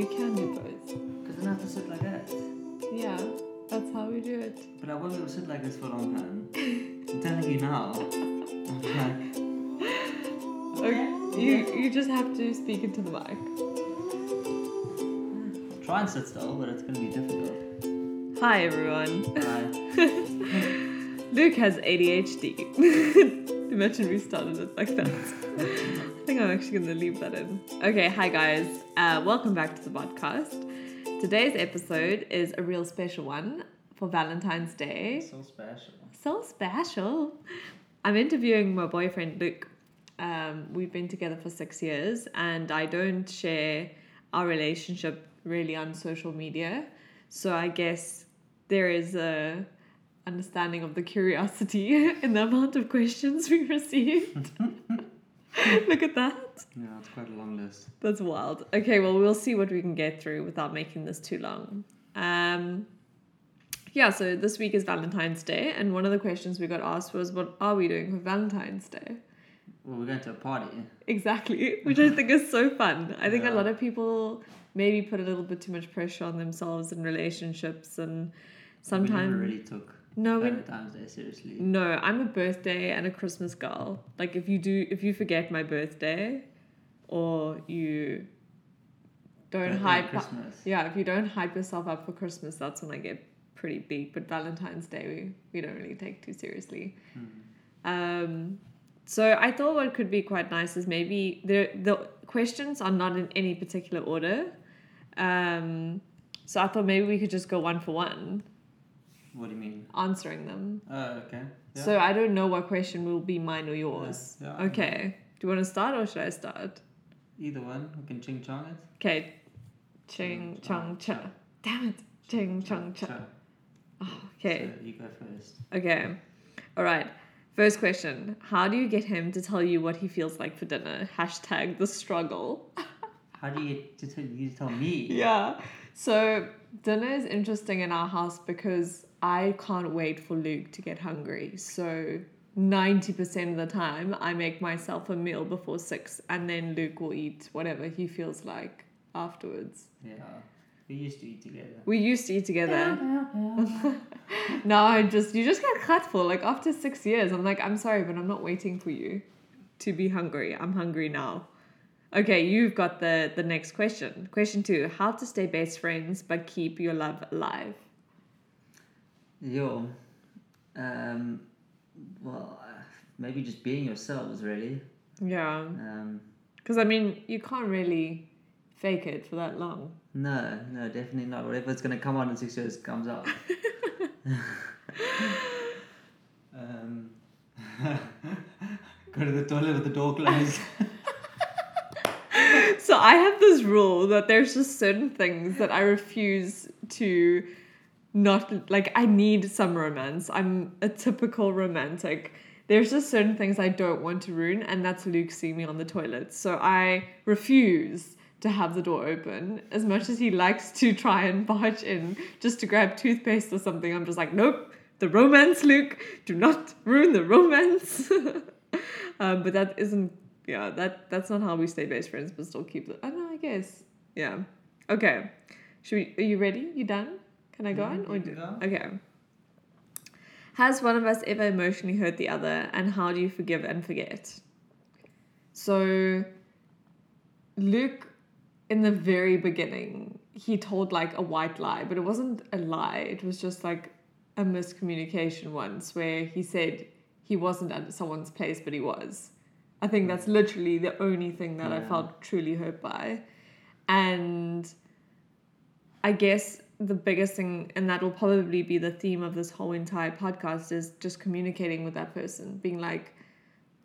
you can do both. Because then I have to sit like that. Yeah, that's how we do it. But I won't be able to sit like this for a long time. I'm telling you now. I'm like, Okay, you you just have to speak into the mic. I'll try and sit still, but it's going to be difficult. Hi everyone. Hi. Luke has ADHD. Imagine we started it like that. Think I'm actually going to leave that in. Okay, hi guys. Uh, welcome back to the podcast. Today's episode is a real special one for Valentine's Day. so special. So special. I'm interviewing my boyfriend Luke. Um, we've been together for six years, and I don't share our relationship really on social media. So I guess there is a understanding of the curiosity in the amount of questions we received. Look at that. Yeah, it's quite a long list. That's wild. Okay, well, we'll see what we can get through without making this too long. Um, yeah, so this week is Valentine's Day, and one of the questions we got asked was, What are we doing for Valentine's Day? Well, we're going to a party. Exactly, which I think is so fun. I think a lot of people maybe put a little bit too much pressure on themselves in relationships, and we sometimes. never really took no, Valentine's Day seriously. no, I'm a birthday and a Christmas girl. Like if you do, if you forget my birthday, or you don't Birthday, hype, Christmas. yeah, if you don't hype yourself up for Christmas, that's when I get pretty big. But Valentine's Day, we we don't really take too seriously. Um, so I thought what could be quite nice is maybe the the questions are not in any particular order. Um, so I thought maybe we could just go one for one What do you mean? answering them. Oh, okay. Yeah. So I don't know what question will be mine or yours. Yeah, yeah. Okay. Do you want to start or should I start? Either one, we can ching chong it. Okay. Ching chong cha. Damn it. Ching chong cha. Sure. Ah, okay. So you go first. Okay. All right. First question. How do you get him to tell you what he feels like for dinner? Hashtag the struggle. How do you get to tell you to tell me? Yeah. So dinner is interesting in our house because I can't wait for Luke to get hungry. So 90% of the time, I make myself a meal before six, and then Luke will eat whatever he feels like afterwards. Yeah. We used to eat together. We used to eat together. no, I just you just get cut for like after six years. I'm like, I'm sorry, but I'm not waiting for you to be hungry. I'm hungry now. Okay, you've got the the next question. Question two: How to stay best friends but keep your love alive? Yo. Um. Well, maybe just being yourselves, really. Yeah, Um. because I mean, you can't really fake it for that long. No, no, definitely not. Whatever's gonna come on in six years comes out. um, go to the toilet with the door closed. So I have this rule that there's just certain things that I refuse to not like I need some romance. I'm a typical romantic. There's just certain things I don't want to ruin, and that's Luke seeing me on the toilet. So I refuse to have the door open. As much as he likes to try and barge in just to grab toothpaste or something, I'm just like, nope, the romance, Luke. Do not ruin the romance. um, but that isn't yeah, that that's not how we stay best friends, but still keep it. I don't know, I guess. Yeah. Okay. Should we are you ready? You done? Can I go on? Or mm, do, can go. okay. Has one of us ever emotionally hurt the other and how do you forgive and forget? So Luke in the very beginning, he told like a white lie, but it wasn't a lie. It was just like a miscommunication once where he said he wasn't at someone's place, but he was. I think that's mm. literally the only thing that I felt truly hurt by. And I guess the biggest thing, and that will probably be the theme of this whole entire podcast, is just communicating with that person, being like,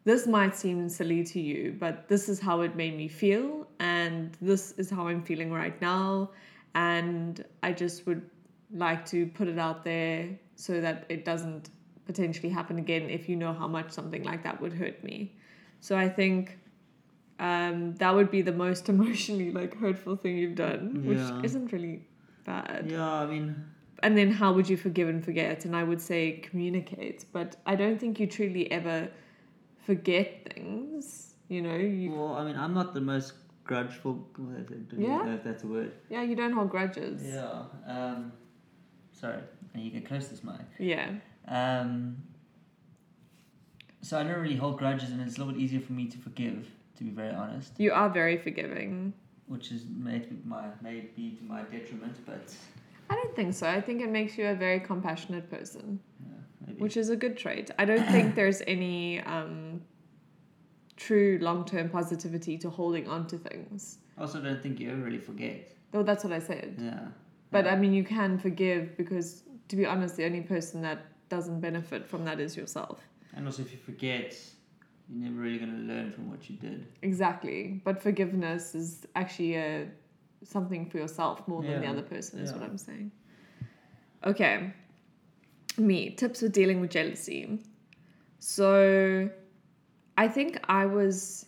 this might seem silly to you, but this is how it made me feel, and this is how I'm feeling right now. And I just would like to put it out there so that it doesn't potentially happen again if you know how much something like that would hurt me. So I think um, that would be the most emotionally like hurtful thing you've done, which isn't really bad. Yeah, I mean, And then how would you forgive and forget? And I would say communicate, but I don't think you truly ever forget things. You know, you well, I mean, I'm not the most grudgeful. what is it? I don't Yeah. know if that's a word. Yeah, you don't hold grudges. Yeah. Um, sorry, and you get close to this mic. Yeah. Um, so I don't really hold grudges, and it's a little bit easier for me to forgive, to be very honest. You are very forgiving. Which is maybe my maybe to my detriment, but I don't think so. I think it makes you a very compassionate person, yeah, maybe. which is a good trait. I don't think there's any um, true long term positivity to holding on to things. I also don't think you ever really forget. Though that's what I said. Yeah. But yeah. I mean, you can forgive because, to be honest, the only person that doesn't benefit from that is yourself. and also if you forget, you're never really going to learn what you did. Exactly. But forgiveness is actually a, something for yourself more than the other person, is what I'm saying. Okay. Me, tips for dealing with jealousy. So I think I was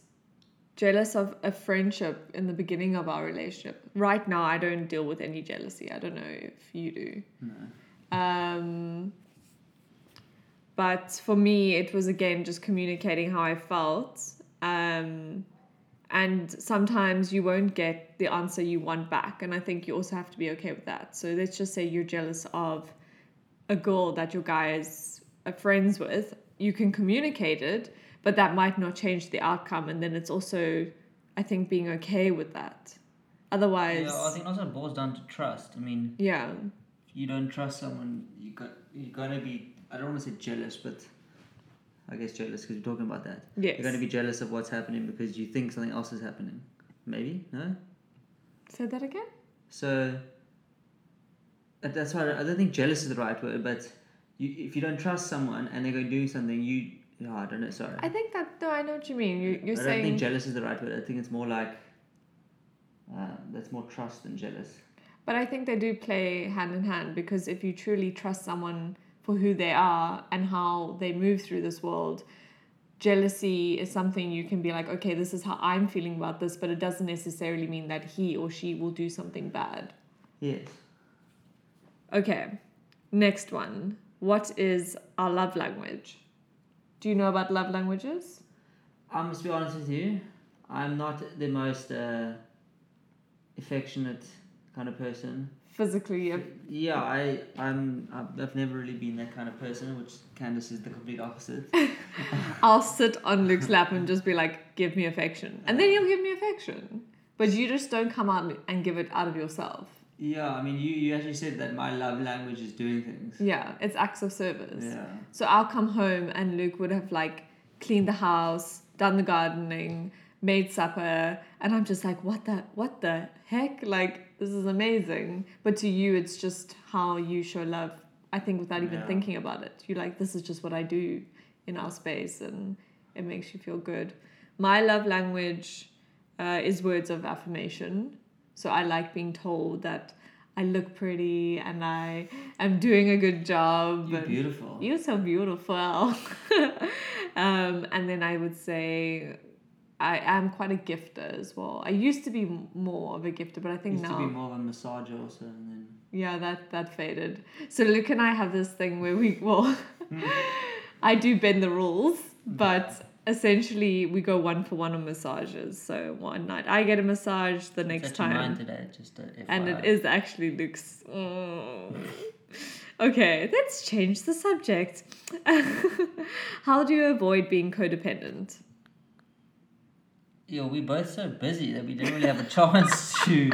jealous of a friendship in the beginning of our relationship. Right now, I don't deal with any jealousy. I don't know if you do. No. Um, but for me, it was again just communicating how I felt. Um, and sometimes you won't get the answer you want back. And I think you also have to be okay with that. So let's just say you're jealous of a girl that your guy is friends with. You can communicate it, but that might not change the outcome. And then it's also, I think, being okay with that. Otherwise, Yeah, I think also it boils down to trust. I mean, yeah, if you don't trust someone, you got you're gonna be. I don't want to say jealous, but I guess jealous because we're talking about that. yes. You're gonna be jealous of what's happening because you think something else is happening. Maybe no. Say that again? So uh, that's why I don't think jealous is the right word, but you, if you don't trust someone and they're going to do something, you yeah, I don't know. Sorry, I think that no, I know what you mean. You, you're I don't saying, think jealous is the right word. I think it's more like uh, that's more trust than jealous. but I think they do play hand in hand because if you truly trust someone for who they are and how they move through this world, jealousy is something you can be like, okay, this is how I'm feeling about this, but it doesn't necessarily mean that he or she will do something bad. Yes. Okay, next one. What is our love language? Do you know about love languages? I must be honest with you. I'm not the most uh, affectionate kind of person. Physically, Yeah, I I'm I've- never really been that kind of person, which Candace is the complete opposite. I'll sit on Luke's lap and just be like, give me affection. And then you'll give me affection. But you just don't come out and give it out of yourself. Yeah, I mean, you, you actually said that my love language is doing things. Yeah, it's acts of service. Yeah. So I'll come home and Luke would have like cleaned the house, done the gardening, made supper, and I'm just like, what the what the heck? Like this is amazing. But to you it's just how you show love. I think without even Yeah. thinking about it. You're like, this is just what I do in our space and it makes you feel good. My love language uh, is words of affirmation. So I like being told that I look pretty and I am doing a good job. You're beautiful. you're so beautiful. um, and then I would say I am quite a gifter as well. I used to be more of a gifter, but I think now. Used now, to be more of a massager also, and then yeah, that that faded. So Luke and I have this thing where we well, I do bend the rules, but essentially we go one for one on massages. So one night I get a massage, the next It's actually mine time today, just a and it is actually Luke's. Mm. Okay, let's change the subject. How do you avoid being codependent? Yeah, we're both so busy that we didn't really have a chance to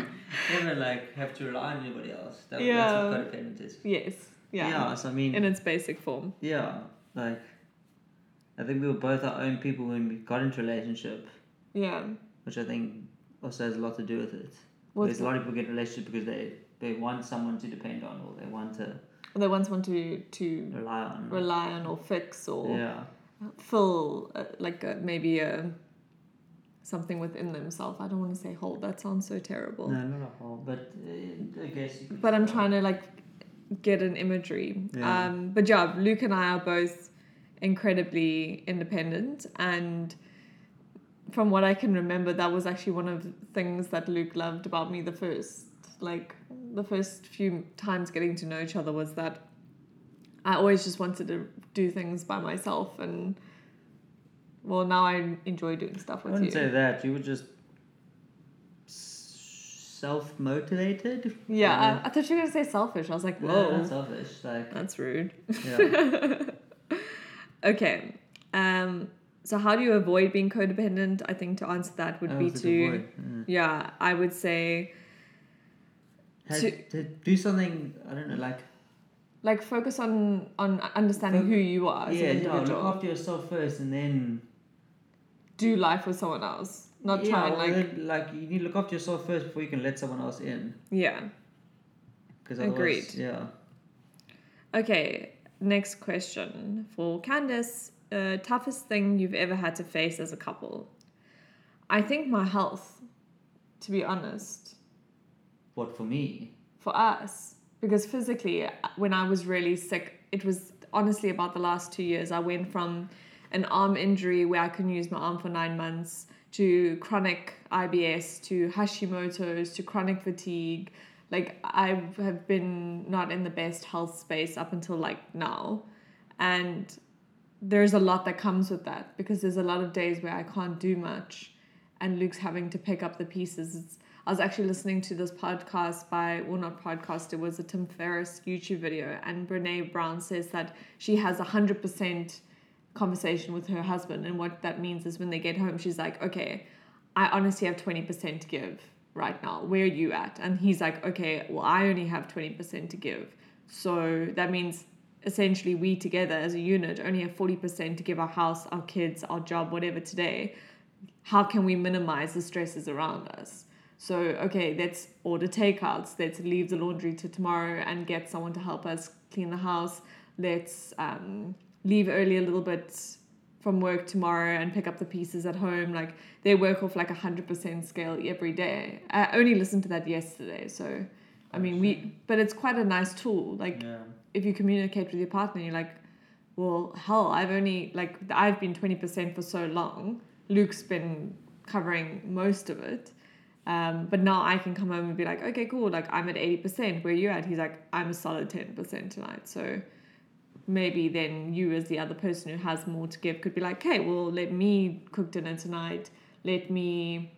ever like have to rely on anybody else. That, Yeah. That's what codependent is. Yes, yeah, Yeah. So I mean, in its basic form. yeah, like I think we were both our own people when we got into a relationship, Yeah. which I think also has a lot to do with it. What's There's a lot of people get in relationships because they they want someone to depend on or they want to Or they once want to to rely on. rely on or fix or Yeah. fill uh, like a, maybe a something within themselves. I don't want to say hold. That sounds so terrible. No, not a whole, but uh, I guess. You but I'm trying to like get an imagery. Yeah. Um, but yeah, Luke and I are both incredibly independent, and from what I can remember, that was actually one of the things that Luke loved about me. The first, like the first few times getting to know each other, was that I always just wanted to do things by myself, and well, now I enjoy doing stuff with I wouldn't you. say that. You were just self motivated. Yeah, I, I thought you were gonna say selfish. I was like, whoa, not selfish. Like, that's rude. yeah. Okay. Um. So how do you avoid being codependent? I think to answer that would Oh, be to mm. yeah. I would say Had- To- to do something. I don't know, like like focus on on understanding Foc- who you are as yeah, no, look after yourself first, and then Do life with someone else, not yeah, try and like then, like you need to look after yourself first before you can let someone else in. yeah. Because Agreed. Yeah. Okay. Next question for Candace. Uh, toughest thing you've ever had to face as a couple? I think my health, to be honest. What for me? for us because physically when i was really sick it was honestly about the last two years i went from an arm injury where i couldn't use my arm for nine months to chronic ibs to hashimoto's to chronic fatigue. Like i have been not in the best health space up until like now. And there's a lot that comes with that because there's a lot of days where i can't do much. And luke's having to pick up the pieces. It's, I was actually listening to this podcast by, well, not podcast, it was a Tim Ferriss YouTube video, and Brene Brown says that she has a 100% conversation with her husband. And what that means is when they get home, she's like, okay, I honestly have 20% to give right now. Where are you at? And he's like, okay, well, I only have 20% to give. So that means essentially we together as a unit only have 40% to give our house, our kids, our job, whatever today. How can we minimize the stresses around us? So, okay, let's order takeouts. Let's leave the laundry to tomorrow and get someone to help us clean the house. Let's um, leave early a little bit from work tomorrow and pick up the pieces at home. Like, they work off like a 100% scale every day. I only listened to that yesterday. So, I mean, we, but it's quite a nice tool. Like, Yeah. if you communicate with your partner, you're like, well, hell, I've only, like, I've been 20% for so long. Luke's been covering most of it. Um, but now I can come home and be like, okay, cool. Like I'm at eighty percent. Where you at? He's like, I'm a solid ten percent tonight. So maybe then you, as the other person who has more to give, could be like, okay, well, let me cook dinner tonight. Let me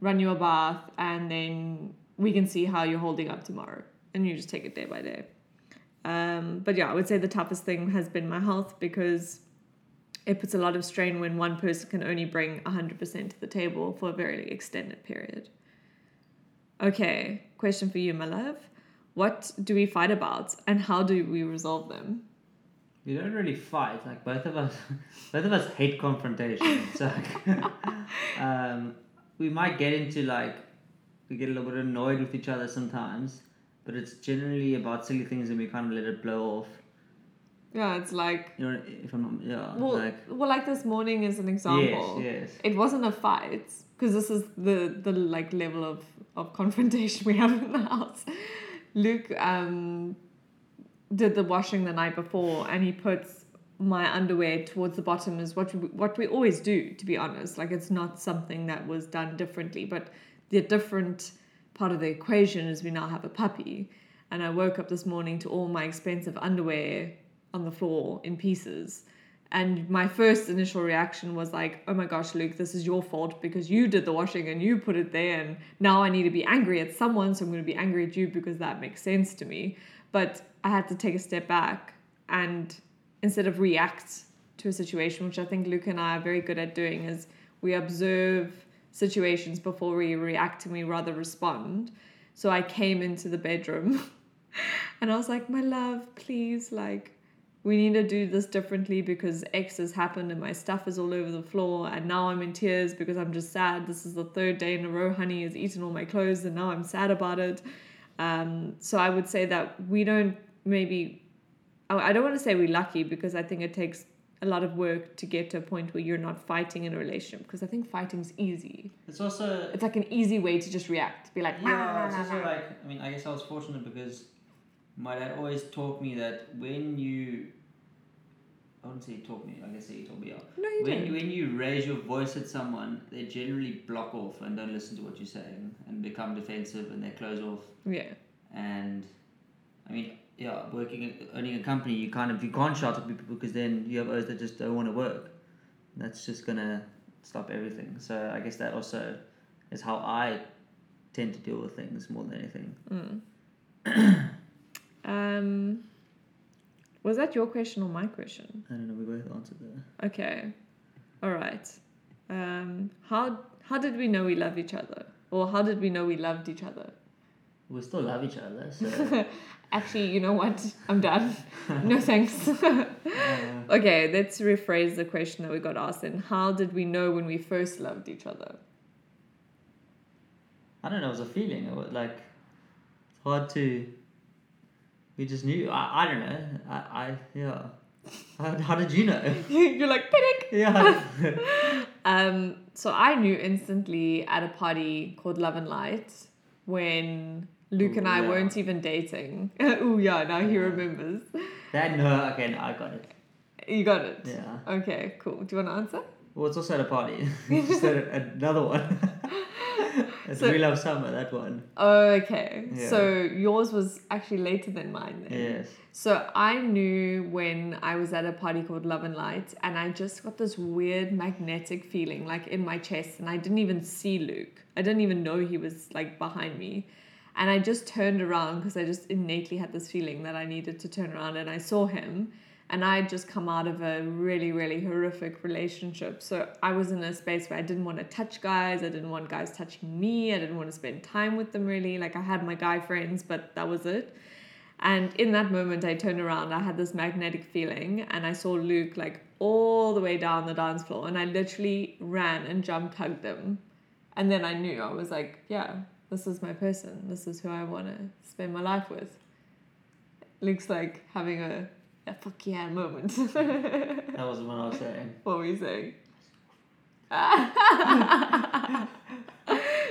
run you a bath, and then we can see how you're holding up tomorrow. And you just take it day by day. Um, but yeah, I would say the toughest thing has been my health because it puts a lot of strain when one person can only bring 100% to the table for a very extended period. Okay, question for you, my love. What do we fight about and how do we resolve them? We don't really fight. Like both of us, both of us hate confrontation. so like, um, we might get into like we get a little bit annoyed with each other sometimes, but it's generally about silly things and we kind of let it blow off. Yeah, it's like, You know, if I'm not, yeah, well, like well like this morning is an example. yes, yes. It wasn't a fight because this is the the like level of of confrontation we have in the house. Luke um did the washing the night before and he puts my underwear towards the bottom is what we, what we always do to be honest like it's not something that was done differently but the different part of the equation is we now have a puppy and I woke up this morning to all my expensive underwear on the floor in pieces and my first initial reaction was like, oh my gosh, Luke, this is your fault because you did the washing and you put it there. And now I need to be angry at someone. So I'm going to be angry at you because that makes sense to me. But I had to take a step back and instead of react to a situation, which I think Luke and I are very good at doing, is we observe situations before we react and we rather respond. So I came into the bedroom and I was like, my love, please, like, we need to do this differently because X has happened and my stuff is all over the floor and now I'm in tears because I'm just sad. This is the third day in a row honey has eaten all my clothes and now I'm sad about it. Um, so I would say that we don't maybe, I I don't want to say we're lucky because I think it takes a lot of work to get to a point where you're not fighting in a relationship because I think fighting's easy. It's also It's like an easy way to just react, be like, yeah. Ah, it's also ah, ah. like I mean I guess I was fortunate because my dad always taught me that when you I wouldn't say he taught me. Like I guess he taught me. out. no, you When don't. when you raise your voice at someone, they generally block off and don't listen to what you're saying and become defensive and they close off. Yeah, And I mean, yeah, working owning a company, you kind of you can't shout at people because then you have others that just don't want to work. That's just gonna stop everything. So I guess that also is how I tend to deal with things more than anything. Mm. um, was that your question or my question? I don't know. We both answered that. Okay, all right. Um, how how did we know we love each other, or how did we know we loved each other? We still love each other. So Actually, you know what? I'm done. No thanks. okay, let's rephrase the question that we got asked. And how did we know when we first loved each other? I don't know. It was a feeling. It was like it's hard to. We just knew. I, I don't know. I, I yeah. How, how did you know? You're like panic. yeah. Um, so I knew instantly at a party called Love and Light when Luke Ooh, and I yeah. weren't even dating. oh yeah, now he remembers. that no. Okay, no, I got it. You got it. Yeah. Okay, cool. Do you want to answer? Well, it's also at a party. just at another one. it's So- We Love Summer, that one. Okay. Yeah. So yours was actually later than mine then. Yes. So I knew when I was at a party called Love and Light, and I just got this weird magnetic feeling like in my chest, and I didn't even see Luke. I didn't even know he was like behind me. And I just turned around because I just innately had this feeling that I needed to turn around, and I saw him. And I had just come out of a really, really horrific relationship. So I was in a space where I didn't want to touch guys. I didn't want guys touching me. I didn't want to spend time with them really. Like I had my guy friends, but that was it. And in that moment, I turned around. I had this magnetic feeling, and I saw Luke like all the way down the dance floor. And I literally ran and jumped, hugged him. And then I knew I was like, yeah, this is my person. This is who I want to spend my life with. Looks like having a, a fuck yeah moment. That was what I was saying. what were you saying?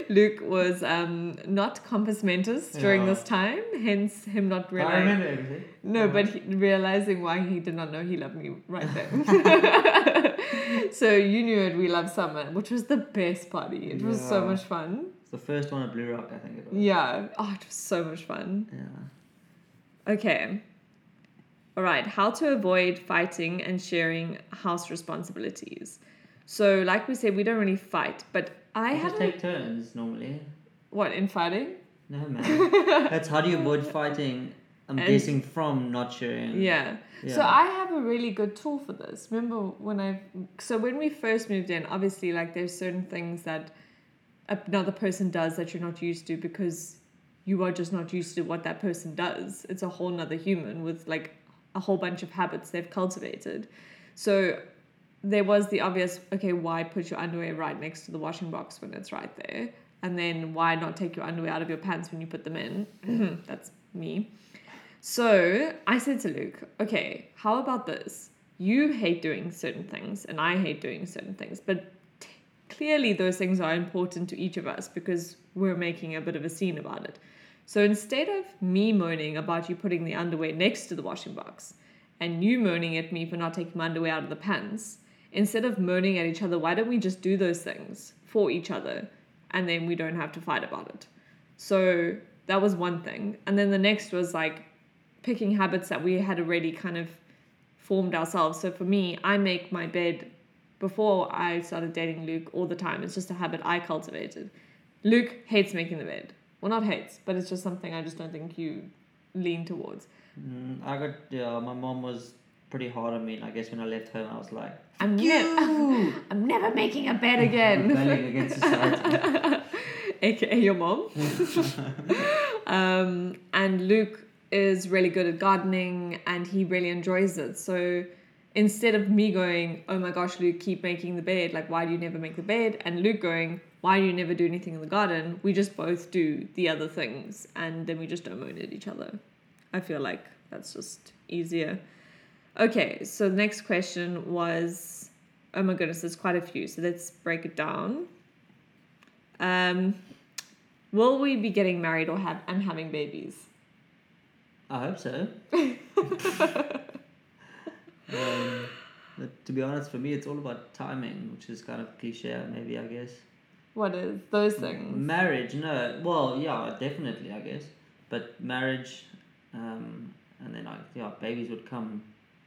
Luke was um, not compos mentis during Yeah. this time, hence him not I realizing. No, Yeah. but he, realizing why he did not know he loved me right then. so you knew it. We love summer, which was the best party. It was so much fun. It's the first one at Blue Rock, I think it was. Yeah. Oh, it was so much fun. Yeah. Okay. All right. How to avoid fighting and sharing house responsibilities. So, like we said, we don't really fight, but I We haven't. take turns normally. What in fighting? No, man. That's how do you avoid fighting? I'm And- guessing from not sharing. Yeah. So I have a really good tool for this. Remember when I so when we first moved in, obviously like there's certain things that another person does that you're not used to because you are just not used to what that person does. It's a whole nother human with like a whole bunch of habits they've cultivated. So there was the obvious okay, why put your underwear right next to the washing box when it's right there? And then why not take your underwear out of your pants when you put them in? That's me. So I said to Luke, okay, how about this? You hate doing certain things, and I hate doing certain things, but clearly those things are important to each of us because we're making a bit of a scene about it. So instead of me moaning about you putting the underwear next to the washing box and you moaning at me for not taking my underwear out of the pants, instead of moaning at each other, why don't we just do those things for each other and then we don't have to fight about it? So that was one thing. And then the next was like picking habits that we had already kind of formed ourselves. So for me, I make my bed before I started dating Luke all the time. It's just a habit I cultivated. Luke hates making the bed. Well, not hates, but it's just something I just don't think you lean towards. Mm, I got yeah. My mom was pretty hard on me. And I guess when I left home, I was like, I'm never, I'm never making a bed again. rebelling against society. aka your mom. um, and Luke is really good at gardening and he really enjoys it. So instead of me going, oh my gosh, Luke, keep making the bed, like, why do you never make the bed? And Luke going, why do you never do anything in the garden? We just both do the other things and then we just don't moan at each other. I feel like that's just easier. Okay, so the next question was oh my goodness, there's quite a few. So let's break it down. Um, will we be getting married or have and having babies? I hope so. um, but to be honest, for me, it's all about timing, which is kind of cliche, maybe I guess. What is those things? Marriage, no. Well, yeah, definitely, I guess. But marriage, um, and then like yeah, babies would come.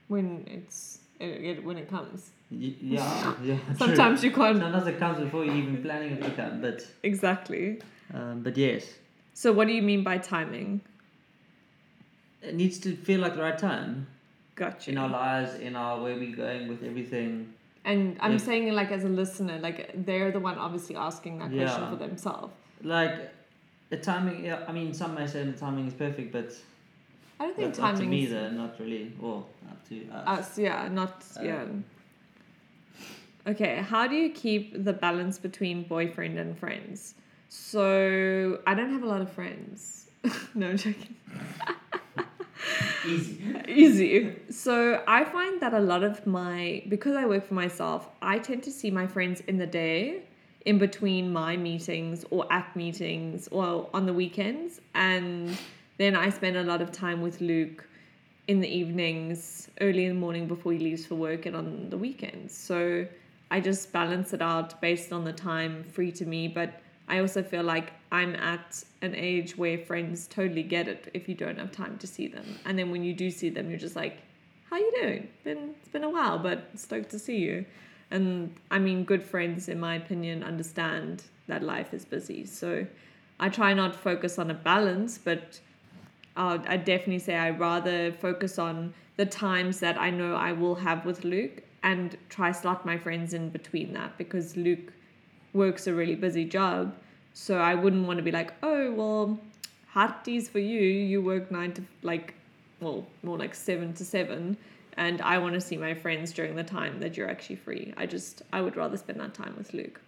When it's it, it, when it comes. Y- yeah, yeah. true. Sometimes you can't Sometimes it comes before you're even planning it to come, but exactly. Um, but yes, So what do you mean by timing? it needs to feel like the right time Gotcha. in our lives, in our where we're going with everything. And I'm saying like as a listener, like they're the one obviously asking that question Yeah. for themselves. Like the timing. Yeah, I mean, some may say the timing is perfect, but I don't think up to me. is Though, not really. Well, up to us. us, yeah, not Uh, yeah. Okay, how do you keep the balance between boyfriend and friends? So I don't have a lot of friends. no, I'm joking. Easy. Easy. So I find that a lot of my because I work for myself, I tend to see my friends in the day, in between my meetings or at meetings or on the weekends, and then I spend a lot of time with Luke in the evenings, early in the morning before he leaves for work, and on the weekends. So I just balance it out based on the time free to me, but I also feel like I'm at an age where friends totally get it if you don't have time to see them. And then when you do see them, you're just like, "How you doing? Been it's been a while, but stoked to see you." And I mean, good friends, in my opinion, understand that life is busy. So I try not to focus on a balance, but I'd definitely say I rather focus on the times that I know I will have with Luke and try slot my friends in between that because Luke works a really busy job. So I wouldn't want to be like, oh, well, hearties for you. You work nine to like, well, more like seven to seven. And I want to see my friends during the time that you're actually free. I just, I would rather spend that time with Luke.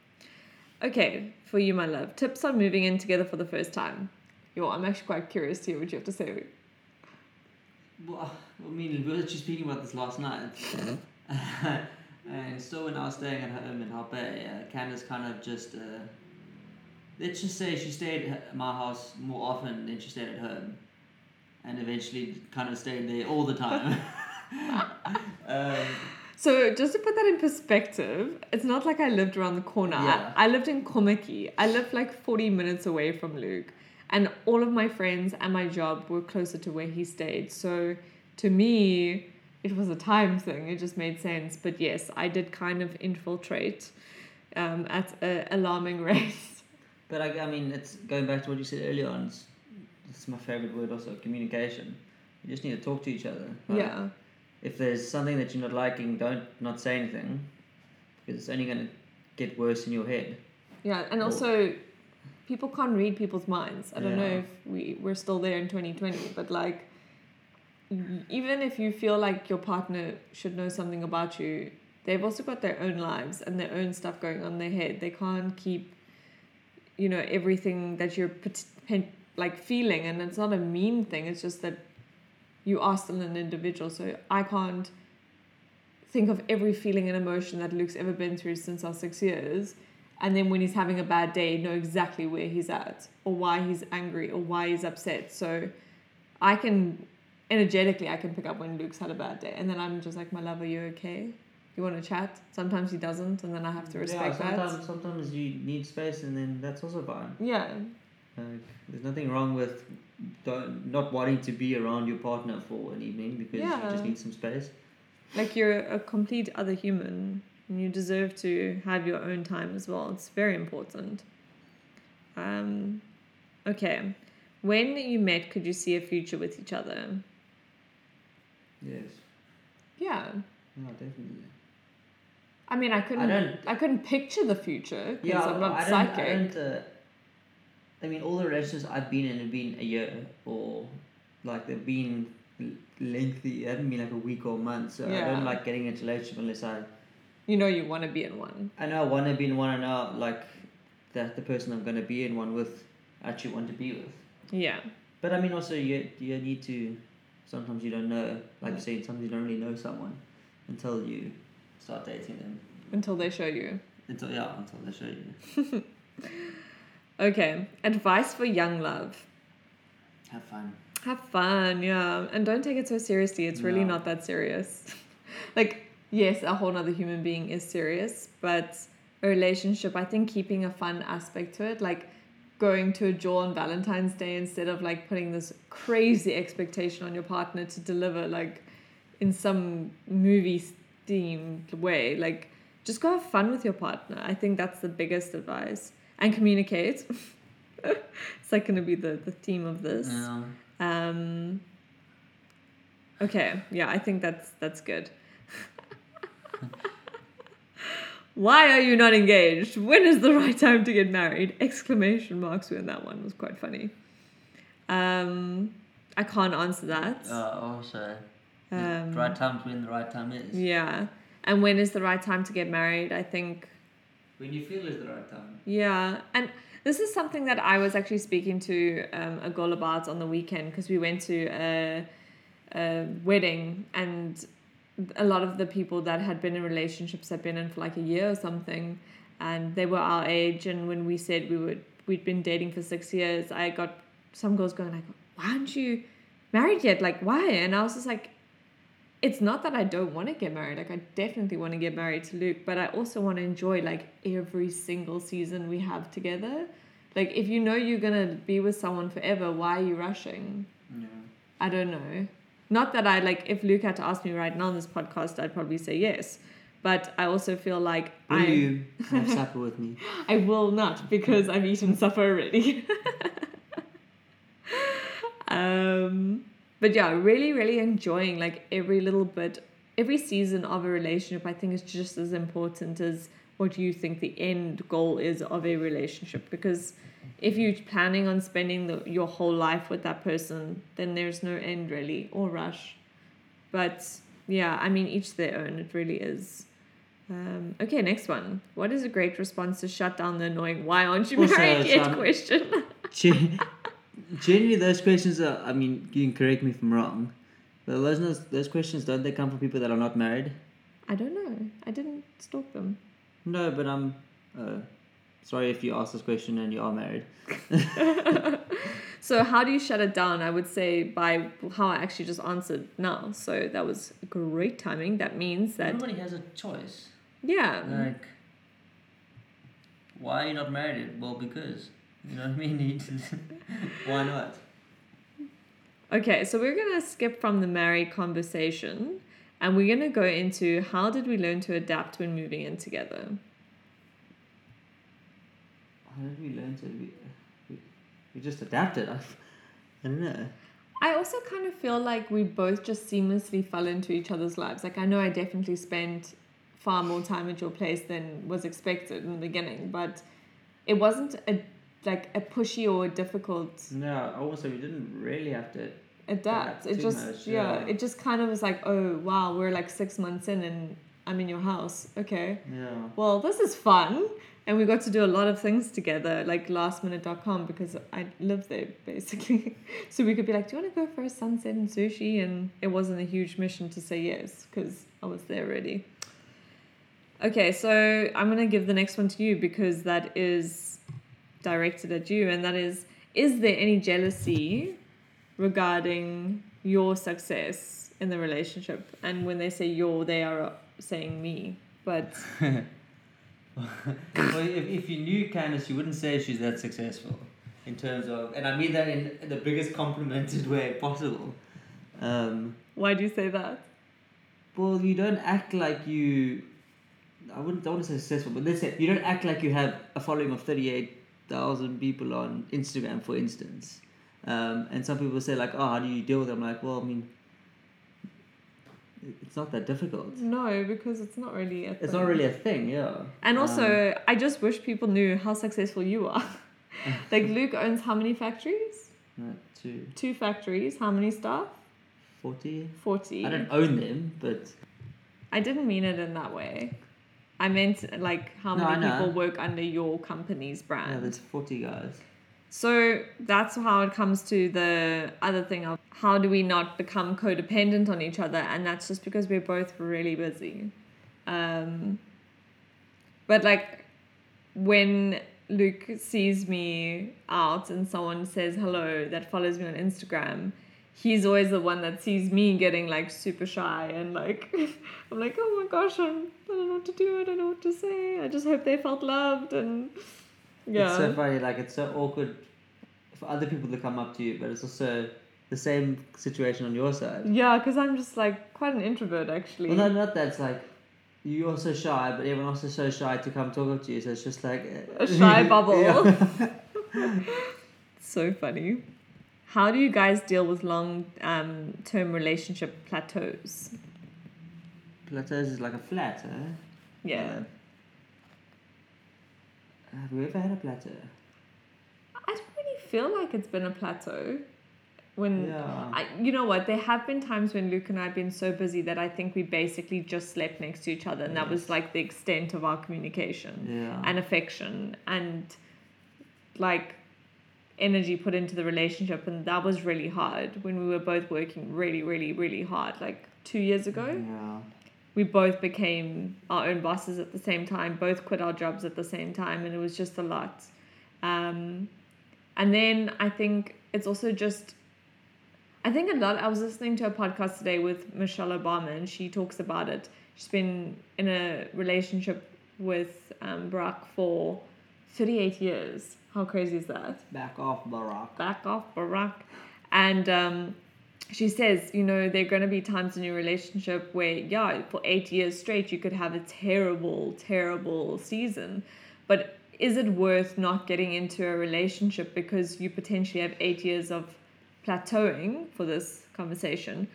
Okay, for you, my love. Tips on moving in together for the first time. Yo, I'm actually quite curious to hear what you have to say. Well, I mean, we were actually speaking about this last night. Mm-hmm. and so when I was staying at home in Hoppe, uh, Candace kind of just, uh, let's just say she stayed at my house more often than she stayed at home. And eventually kind of stayed there all the time. um, So just to put that in perspective, it's not like I lived around the corner. I- Yeah. I, lived in Kommetjie. I lived like 40 minutes away from Luke. And all of my friends and my job were closer to where he stayed. So to me, it was a time thing. It just made sense. But yes, I did kind of infiltrate um, at an alarming rate. But I, I mean, it's going back to what you said earlier on. It's, it's my favorite word also communication. You just need to talk to each other. right? yeah. If there's something that you're not liking, don't not say anything, because it's only going to get worse in your head. Yeah. And Or- also, people can't read people's minds. I don't know if we, we're still there in 2020, but like, even if you feel like your partner should know something about you, they've also got their own lives and their own stuff going on in their head. They can't keep, you know, everything that you're like feeling, and it's not a mean thing. It's just that you are still an individual. So I can't think of every feeling and emotion that Luke's ever been through since our six years. And then when he's having a bad day, know exactly where he's at or why he's angry or why he's upset. So I can energetically I can pick up when Luke's had a bad day. And then I'm just like, My love, are you okay? You want to chat? Sometimes he doesn't, and then I have to respect yeah, that. sometimes, sometimes you need space, and then that's also fine. Yeah. Like, there's nothing wrong with don't, not wanting to be around your partner for an evening because you just need some space. Like you're a complete other human and you deserve to have your own time as well. It's very important. Um, okay. When you met, could you see a future with each other? Yes. Yeah. No, definitely. I mean, I couldn't. I, don't- I couldn't picture the future because Yeah, I'm not I don't, psychic. I don't. Uh, I mean, all the relationships I've been in have been a year or like they've been lengthy. It hasn't been like a week or a month. So I don't like getting into a relationship unless I You know, you want to be in one. I know I want to be in one. And I know like that the person I'm going to be in one with I actually want to be with. Yeah. But I mean, also you you need to. Sometimes you don't know, like you said, sometimes you don't really know someone until you start dating them. Until they show you. Until yeah, until they show you. Okay. Advice for young love. Have fun. Have fun, yeah. And don't take it so seriously. It's really No. not that serious. like, yes, a whole other human being is serious, but a relationship, I think keeping a fun aspect to it, like going to a jaw on Valentine's Day instead of like putting this crazy expectation on your partner to deliver like in some movie themed way. Like just go have fun with your partner. I think that's the biggest advice. And communicate. it's like going to be the, the theme of this. Yeah. Um, okay, yeah, I think that's that's good. Why are you not engaged? When is the right time to get married? Exclamation marks when that one was quite funny. Um, I can't answer that. Uh, also, the Um, right time's when the right time is. Yeah, and when is the right time to get married? I think When you feel is the right time. Yeah, and this is something that I was actually speaking to um, a girl about on the weekend because we went to a, a wedding and a lot of the people that had been in relationships had been in for like a year or something, and they were our age. And when we said we would we'd been dating for six years, I got some girls going like, "Why aren't you married yet? Like, why?" And I was just like, it's not that I don't want to get married. Like I definitely want to get married to Luke, but I also want to enjoy like every single season we have together. Like if you know you're gonna be with someone forever, why are you rushing? Yeah. I don't know. Not that I like if Luke had to ask me right now on this podcast, I'd probably say yes. But I also feel like I you have supper with me? I will not because I've eaten supper already. um, but yeah, really, really enjoying like every little bit, every season of a relationship. I think is just as important as what you think the end goal is of a relationship. Because if you're planning on spending the, your whole life with that person, then there's no end really or rush. But yeah, I mean, each their own. It really is. Um, okay, next one. What is a great response to shut down the annoying "Why aren't you Also, married yet?" some- question? Generally, those questions are. I mean, you can correct me if I'm wrong, but those those questions don't they come from people that are not married? I don't know. I didn't stalk them. No, but I'm. Uh, sorry if you ask this question and you are married. So how do you shut it down? I would say by how I actually just answered now. So that was great timing. That means that nobody has a choice. yeah, Like, why are you not married? Well, because you know what I mean. Why not? Okay, so we're gonna skip from the married conversation and we're gonna go into how did we learn to adapt when moving in together. How did we learn to? We, we, we just adapted. I, I don't know. I also kind of feel like we both just seamlessly fell into each other's lives. Like I know I definitely spent far more time at your place than was expected in the beginning, but it wasn't a like a pushy or a difficult No, also we didn't really have to. adapt. Adapt It just much, yeah, yeah. it just kind of was like, oh wow, we're like six months in and I'm in your house. Okay. Yeah. Well, this is fun. And we got to do a lot of things together, like lastminute.com, because I live there basically. so we could be like, Do you want to go for a sunset and sushi? And it wasn't a huge mission to say yes, because I was there already. Okay, so I'm going to give the next one to you because that is directed at you. And that is Is there any jealousy regarding your success in the relationship? And when they say your, they are saying me. But well, if, if you knew Candice, you wouldn't say she's that successful in terms of, and I mean that in the biggest complimented way possible. Um, why do you say that? well, you don't act like you. I wouldn't. I want to say successful, but let's say you don't act like you have a following of thirty-eight thousand people on Instagram, for instance. Um, and some people say like, "Oh, how do you deal with it?" I'm like, "Well, I mean, it's not that difficult. No, because it's not really a It's not really a thing, yeah." And Um, also, I just wish people knew how successful you are. like Luke owns how many factories? uh, two Two factories. How many staff? forty. Forty. I don't own them, but I didn't mean it in that way. I meant like how No, many people work under your company's brand. yeah, there's forty guys. So that's how it comes to the other thing of how do we not become codependent on each other, and that's just because we're both really busy. Um, but like when Luke sees me out and someone says hello that follows me on Instagram, he's always the one that sees me getting like super shy and like I'm like, oh my gosh, I'm, I don't know what to do, I don't know what to say. I just hope they felt loved and yeah. It's so funny, like it's so awkward for other people to come up to you, but it's also the same situation on your side. Yeah, because I'm just like quite an introvert actually. Well, no, not that. It's like you're so shy, but everyone else is so shy to come talk up to you. So it's just like A shy bubble. Yeah. so funny. How do you guys deal with long um, term relationship plateaus? Plateaus is like a flat, eh? Yeah. Have we ever had a plateau? I don't really feel like it's been a plateau. When Yeah. I, you know what, there have been times when Luke and I have been so busy that I think we basically just slept next to each other, and that was like the extent of our communication Yeah. and affection and like energy put into the relationship, and that was really hard when we were both working really, really, really hard. Like two years ago, Yeah. We both became our own bosses at the same time, both quit our jobs at the same time, and it was just a lot. Um, and then I think it's also just, I think a lot. I was listening to a podcast today with Michelle Obama, and she talks about it. She's been in a relationship with um, Barack for 38 years. How crazy is that? Back off, Barack. back off Barack. And um, she says, you know, there are going to be times in your relationship where, yeah, for eight years straight, you could have a terrible, terrible season. But is it worth not getting into a relationship because you potentially have eight years of plateauing for this conversation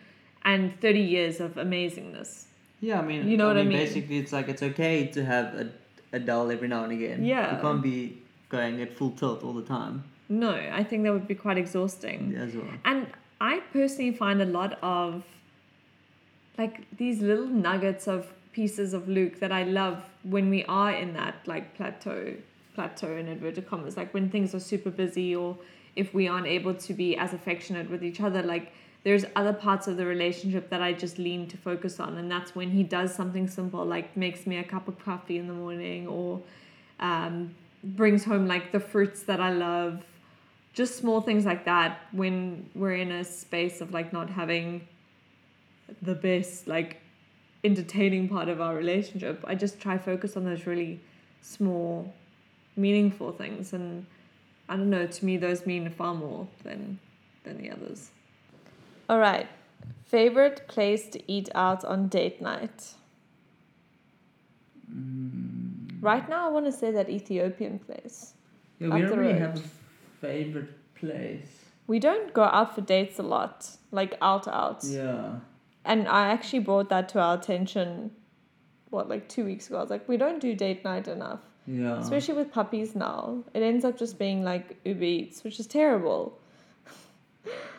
and 30 years of amazingness? Yeah, I mean, You know I what I mean, mean? Basically, it's like it's okay to have a, a dull every now and again. Yeah. You can't be going at full tilt all the time No, I think that would be quite exhausting. Yeah, as well. And I personally find a lot of like these little nuggets of pieces of Luke that I love when we are in that like plateau, plateau in inverted commas, like when things are super busy or if we aren't able to be as affectionate with each other, like there's other parts of the relationship that I just lean to focus on. And that's when he does something simple, like makes me a cup of coffee in the morning or um, brings home like the fruits that I love just small things like that when we're in a space of like not having the best like entertaining part of our relationship i just try focus on those really small meaningful things. And i don't know to me those mean far more than than the others. All right. Favorite place to eat out on date night? Mm. Right now i want to say that ethiopian place. Yeah, we don't really road. have a favorite place. we don't go out for dates a lot like out out Yeah. And I actually brought that to our attention, what, like two weeks ago. I was like, we don't do date night enough, Yeah. especially with puppies now. It ends up just being like Uber Eats, which is terrible.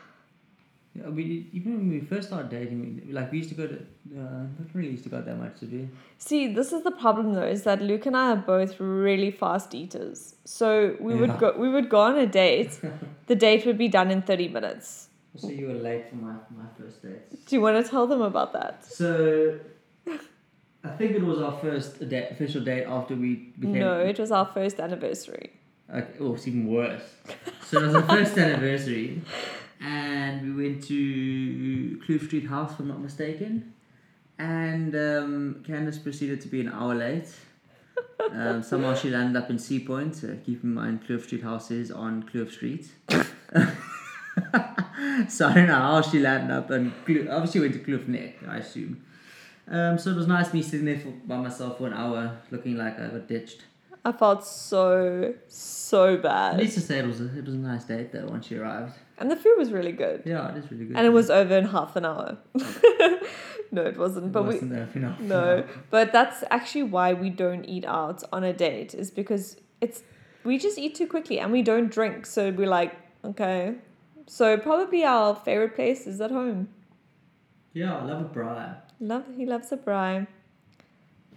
We even when we first started dating, we, like we used to go to, uh, not really used to go that much to do. See, this is the problem though, is that Luke and I are both really fast eaters. So we Yeah. would go we would go on a date. the date would be done in 30 minutes. So you were late for my my first date. Do you want to tell them about that? So, I think it was our first date, official date after we became. No, it was our first anniversary. Okay, oh, it's even worse. So it was our first anniversary, and we went to Kloof Street House, if I'm not mistaken. And um, Candace proceeded to be an hour late. Um, somehow she landed up in Sea Point. Uh, keep in mind, Kloof Street House is on Kloof Street. so I don't know how she landed up, and Kloof, obviously went to Kloof Nek, I assume. Um, so it was nice me sitting there for, by myself for an hour, looking like I got ditched. I felt so, so bad. Needless to say, it was a, it was a nice date though once she arrived. And the food was really good. Yeah, it is really good. And it was over in half an hour. no, it wasn't. But we Wasn't enough? no, but that's actually why we don't eat out on a date is because it's we just eat too quickly and we don't drink. So we're like, okay. So probably our favorite place is at home. Yeah, I love a braai. Love he loves a braai.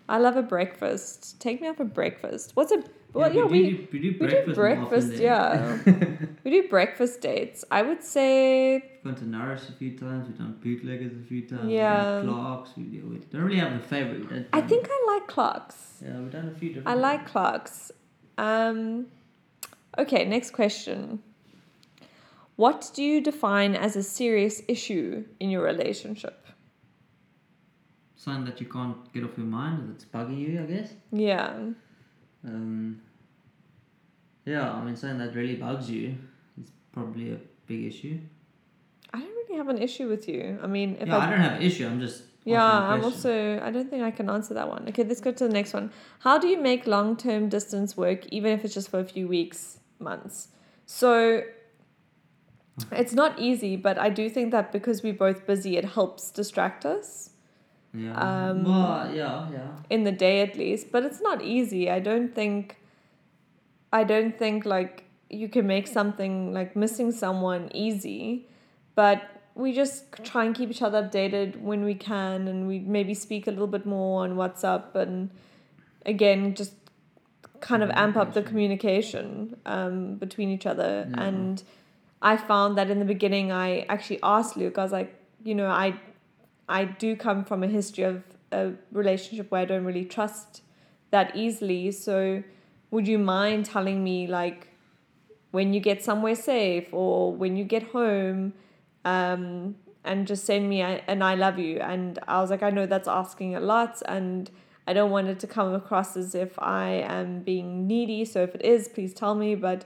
I love a breakfast. Take me out for breakfast. What's a well, yeah, we, do, we do we breakfast. do more often breakfast, yeah. we do breakfast dates. I would say Gone to Norris a few times. We've done bootleggers a few times. Yeah. We've done Clarks. We, we don't really have a favorite. We I think I like Clark's. Yeah, we've done a few different. I like Clark's. Um, okay, next question. What do you define as a serious issue in your relationship? Something that you can't get off your mind that's bugging you, I guess. Yeah. Um, yeah, I mean, something that really bugs you is probably a big issue. I don't really have an issue with you. I mean, if yeah, I, I, don't have an issue. I'm just. yeah, I'm also. I don't think I can answer that one. Okay, let's go to the next one. How do you make long term distance work, even if it's just for a few weeks? months. So it's not easy, but I do think that because we're both busy, it helps distract us Yeah. Um, well, yeah, yeah. in the day at least. But it's not easy. I don't think. I don't think like you can make something like missing someone easy, but we just try and keep each other updated when we can, and we maybe speak a little bit more on WhatsApp, and again just kind of amp up the communication um, between each other. Yeah. And I found that in the beginning, I actually asked Luke. I was like, you know, I I do come from a history of a relationship where I don't really trust that easily. So, would you mind telling me like when you get somewhere safe or when you get home, um, and just send me a, an I love you? And I was like, I know that's asking a lot, and I don't want it to come across as if I am being needy. So if it is, please tell me. But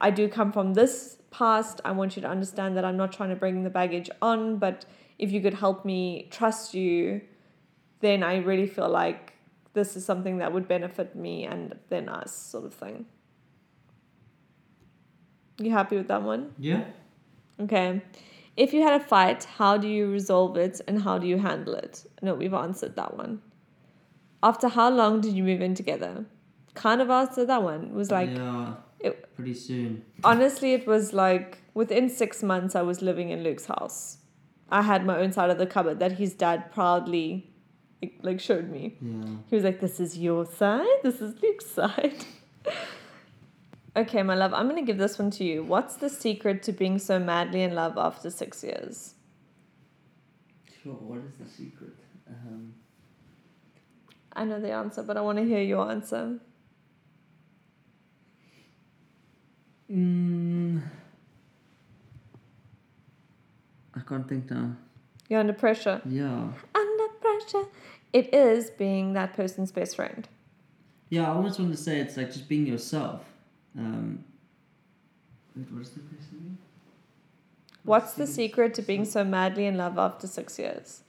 I do come from this past. I want you to understand that I'm not trying to bring the baggage on, but if you could help me trust you, then I really feel like this is something that would benefit me and then us, sort of thing. You happy with that one? Yeah. Okay. If you had a fight, how do you resolve it and how do you handle it? No, we've answered that one. After how long did you move in together? Kind of answered that one. It was like yeah. it- pretty soon. honestly it was like within six months i was living in luke's house i had my own side of the cupboard that his dad proudly like, like showed me Yeah. he was like this is your side this is luke's side okay my love i'm gonna give this one to you what's the secret to being so madly in love after six years Sure. What is the secret? Um, i know the answer but i want to hear your answer mm, I can't think now. you're under pressure Yeah. under pressure it is being that person's best friend Yeah. I almost want to say it's like just being yourself. Um, wait, what is the question again? What's the secret to being so madly in love after six years?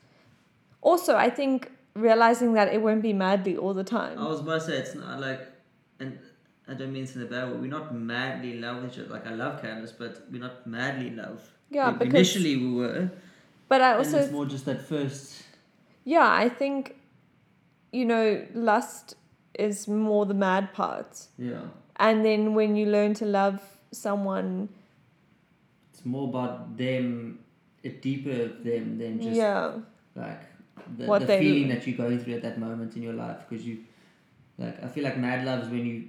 Also, I think realizing that it won't be madly all the time. I was about to say it's not like, and I don't mean this in a bad way. We're not madly in love with each other. Like I love Candace, but we're not madly in love. Yeah, because initially we were. but I also and it's more just that first. yeah, I think you know, lust is more the mad part. Yeah. And then when you learn to love someone, It's more about them, a deeper of them than just yeah, like the, What the they- feeling that you're going through at that moment in your life. Because you, like, I feel like mad love is when you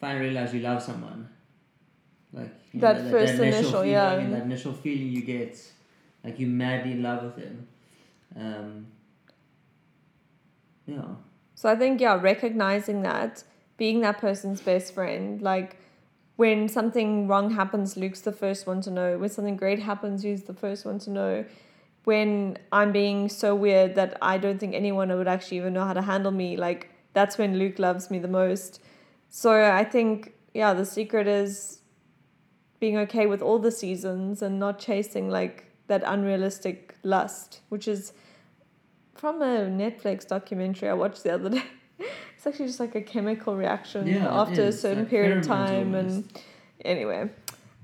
finally realize you love someone. Like That first initial, feeling, yeah. that initial feeling you get, like you're madly in love with him. Um, yeah. So I think yeah, recognizing that, being that person's best friend, like when something wrong happens, Luke's the first one to know. When something great happens, he's the first one to know. When I'm being so weird that I don't think anyone would actually even know how to handle me, like that's when Luke loves me the most. So I think yeah, the secret is being okay with all the seasons and not chasing like that unrealistic lust, which is from a Netflix documentary I watched the other day. It's actually just like a chemical reaction Yeah, after a certain like period of time. almost. And anyway,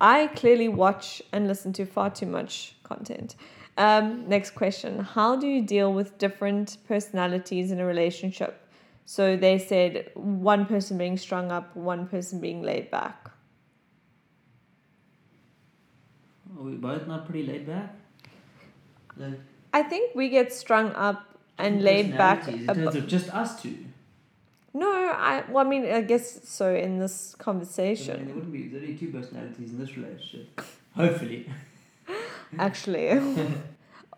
I clearly watch and listen to far too much content. Um, next question How do you deal with different personalities in a relationship? So they said one person being strung up, one person being laid back. Are we both not pretty laid back? Like, I think we get strung up and laid back. ab- In terms of just us two. no, I well, I mean, I guess so in this I mean, conversation. there wouldn't be there's only two personalities in this relationship. Hopefully. Actually,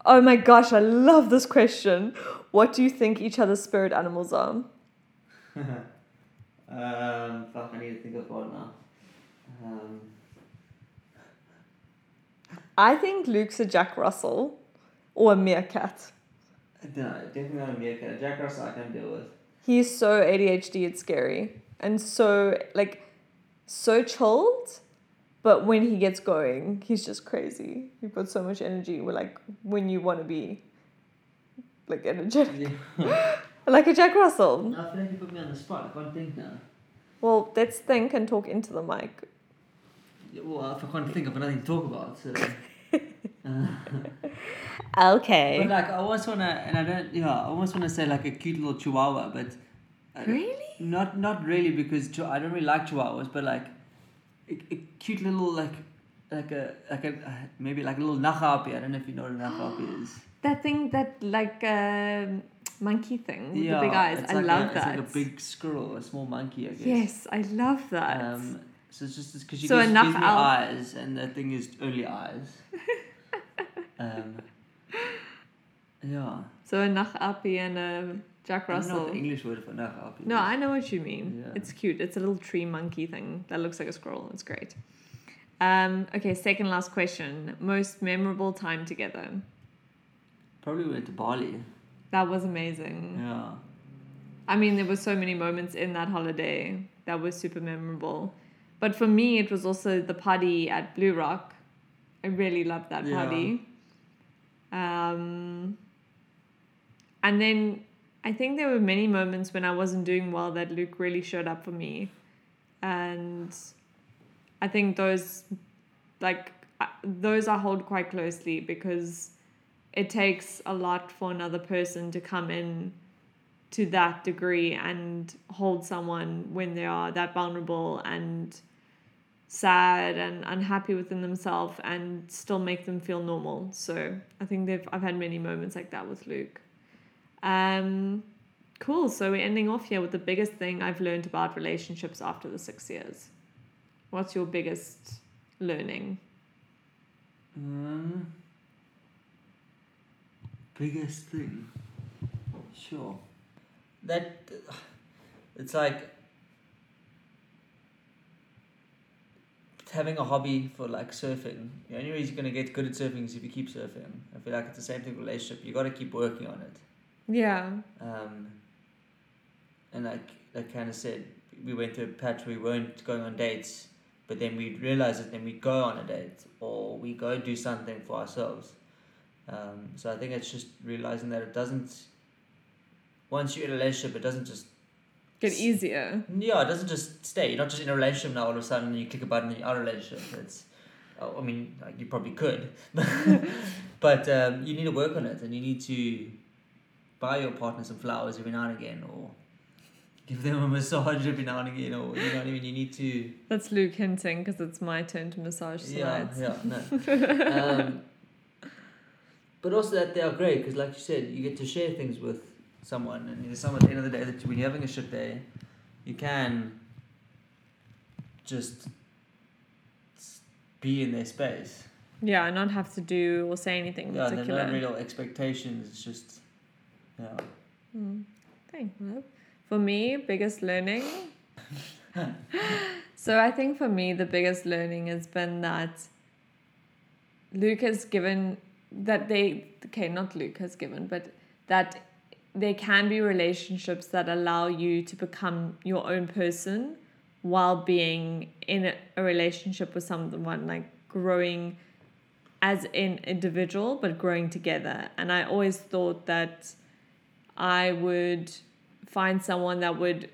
oh my gosh, I love this question. What do you think each other's spirit animals are? um, fuck, I need to think of one now. Um, I think Luke's a Jack Russell or a meerkat. no, definitely not a meerkat. Jack Russell I can deal with. He's so ADHD, it's scary. And so, like, so chilled, but when he gets going, he's just crazy. He puts so much energy. We're like, when you want to be, like, energetic. Yeah. Like a Jack Russell. I feel like you put me on the spot. I can't think now. Well, let's think and talk into the mic. Well, I can't think of anything to talk about, so. Uh, Okay. but like, I almost wanna, and I don't, yeah, I almost wanna say like a cute little chihuahua, but. uh, Really? Not, not really, because chi- I don't really like chihuahuas, but like, a, a cute little like, like a like a uh, maybe like a little nagapie. I don't know if you know what a nagapie is. That thing, that like um, monkey thing with yeah, the big eyes. I like love a, that. It's like a big squirrel, a small monkey, I guess. Yes, I love that. Um, so it's just because you So gives, enough eyes, and the thing is only eyes. um, yeah. so a nagapie and a Jack Russell. I don't know the English word for nagapie. No, I know what you mean. Yeah. It's cute. It's a little tree monkey thing that looks like a squirrel. It's great. Um, okay, second last question. Most memorable time together. Probably went to Bali. That was amazing. Yeah. I mean, there were so many moments in that holiday that were super memorable. But for me, it was also the party at Blue Rock. I really loved that Yeah. party. Um, and then I think there were many moments when I wasn't doing well that Luke really showed up for me. And I think those, like, uh, those I hold quite closely because it takes a lot for another person to come in to that degree and hold someone when they are that vulnerable and sad and unhappy within themselves and still make them feel normal. So I think they've I've had many moments like that with Luke. Um cool. So we're ending off here with the biggest thing I've learned about relationships after the six years. What's your biggest learning? Um, biggest thing. Sure. That it's like having a hobby for like surfing. The only reason you're gonna get good at surfing is if you keep surfing. I feel like it's the same thing with relationship. You gotta keep working on it. Yeah. Um, and like like kind of said, we went through a patch where we weren't going on dates, but then we realized it, then we go on a date or we go do something for ourselves. Um, so I think it's just realizing that it doesn't. Once you're in a relationship, it doesn't just Get easier. yeah, it doesn't just stay. You're not just in a relationship now. All of a sudden, you click a button and you're out of a relationship. It's, oh, I mean, like, you probably could, but um, you need to work on it, and you need to buy your partner some flowers every now and again, or give them a massage every now and again, or you know what I mean. You need to. That's Luke hinting because it's my turn to massage Yeah, tonight. yeah, no. um, but also that they are great because, like you said, you get to share things with someone, and there's someone at the end of the day that when you're having a shit day, you can just be in their space. Yeah, not have to do or say anything Yeah, there particular. are no real expectations. It's just, yeah. Mm. Thank you. For me, biggest learning. so I think for me, the biggest learning has been that Luke has given that they okay, not Luke has given, but that there can be relationships that allow you to become your own person while being in a, relationship with someone like growing as an individual but growing together. And i always thought that i would find someone that would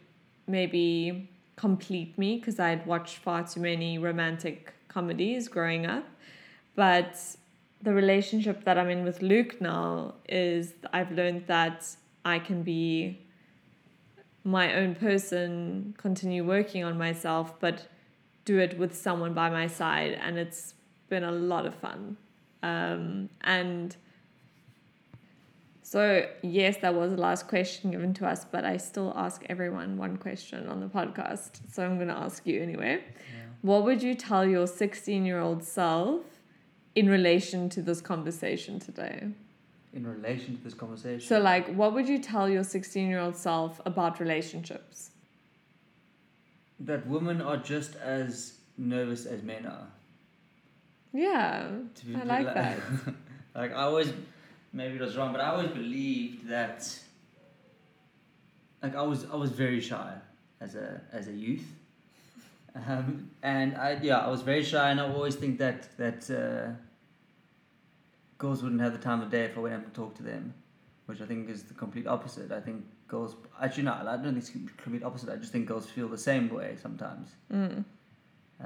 maybe complete me because i'd watched far too many romantic comedies growing up. But the relationship that i'm in with luke now is i've learned that i can be my own person continue working on myself but do it with someone by my side and it's been a lot of fun. Um, and so yes that was the last question given to us but i still ask everyone one question on the podcast so i'm going to ask you anyway. What would you tell your 16 year old self in relation to this conversation today In relation to this conversation. so like what would you tell your 16 year old self about relationships that women are just as nervous as men are. yeah To be I like like, that. like I always, maybe it was wrong, but I always believed that. Like I was, I was very shy as a as a youth, um, and I yeah I was very shy, and I always think that that uh, girls wouldn't have the time of day if I went up and talked to them, which I think is the complete opposite. I think girls actually no, I don't think it's the complete opposite. I just think girls feel the same way sometimes. Mm,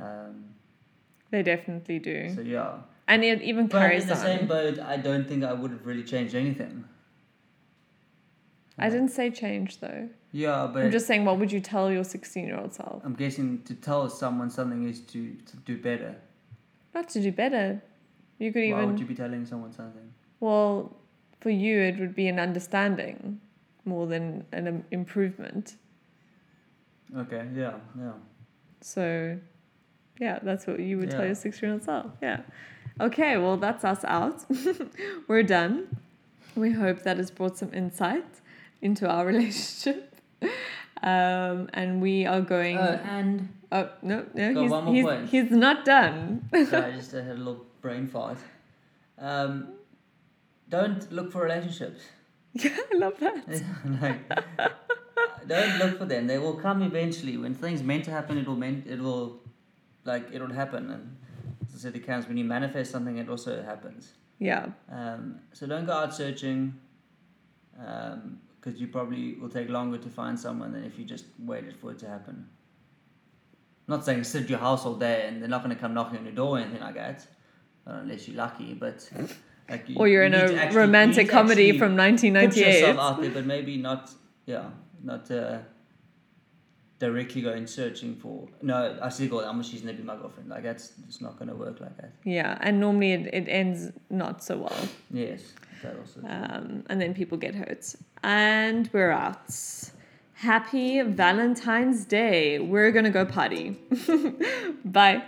Um, they definitely do. so yeah, and it even but carries in the on. same boat, I don't think I would have really changed anything. I didn't say change though. Yeah, but I'm just saying, what would you tell your 16 year old self? I'm guessing to tell someone something is to, to do better. Not to do better. You could Why even, would you be telling someone something? well, for you, it would be an understanding more than an im- improvement. Okay, yeah, yeah. So, yeah, that's what you would tell your six year old self. Yeah. Okay, well, that's us out. We're done. We hope that has brought some insight into our relationship. Um, and we are going. Oh, and oh, no, no, he's, one more he's, point. he's not done. sorry, I just uh, had a little brain fart. Um, don't look for relationships. yeah, I love that. like, don't look for them. They will come eventually. When things meant to happen, it will meant it will, like it will happen. And as I said, it counts when you manifest something, it also happens. Yeah. Um, so don't go out searching, because you probably will take longer to find someone than if you just waited for it to happen. Not saying sit at your house all day and they're not going to come knocking on your door or anything like that, unless you're lucky. But like, you, Or you're you in a actually- romantic need to comedy actually from put 1998. yourself out there, but maybe not. Yeah, not uh, directly going searching for. No, I still go. I'm she's gonna be my girlfriend. Like that's it's not gonna work like that. Yeah, and normally it, it ends not so well. Yes, that also. Um, and then people get hurt. And we're out. Happy Valentine's Day. We're going to go party. Bye.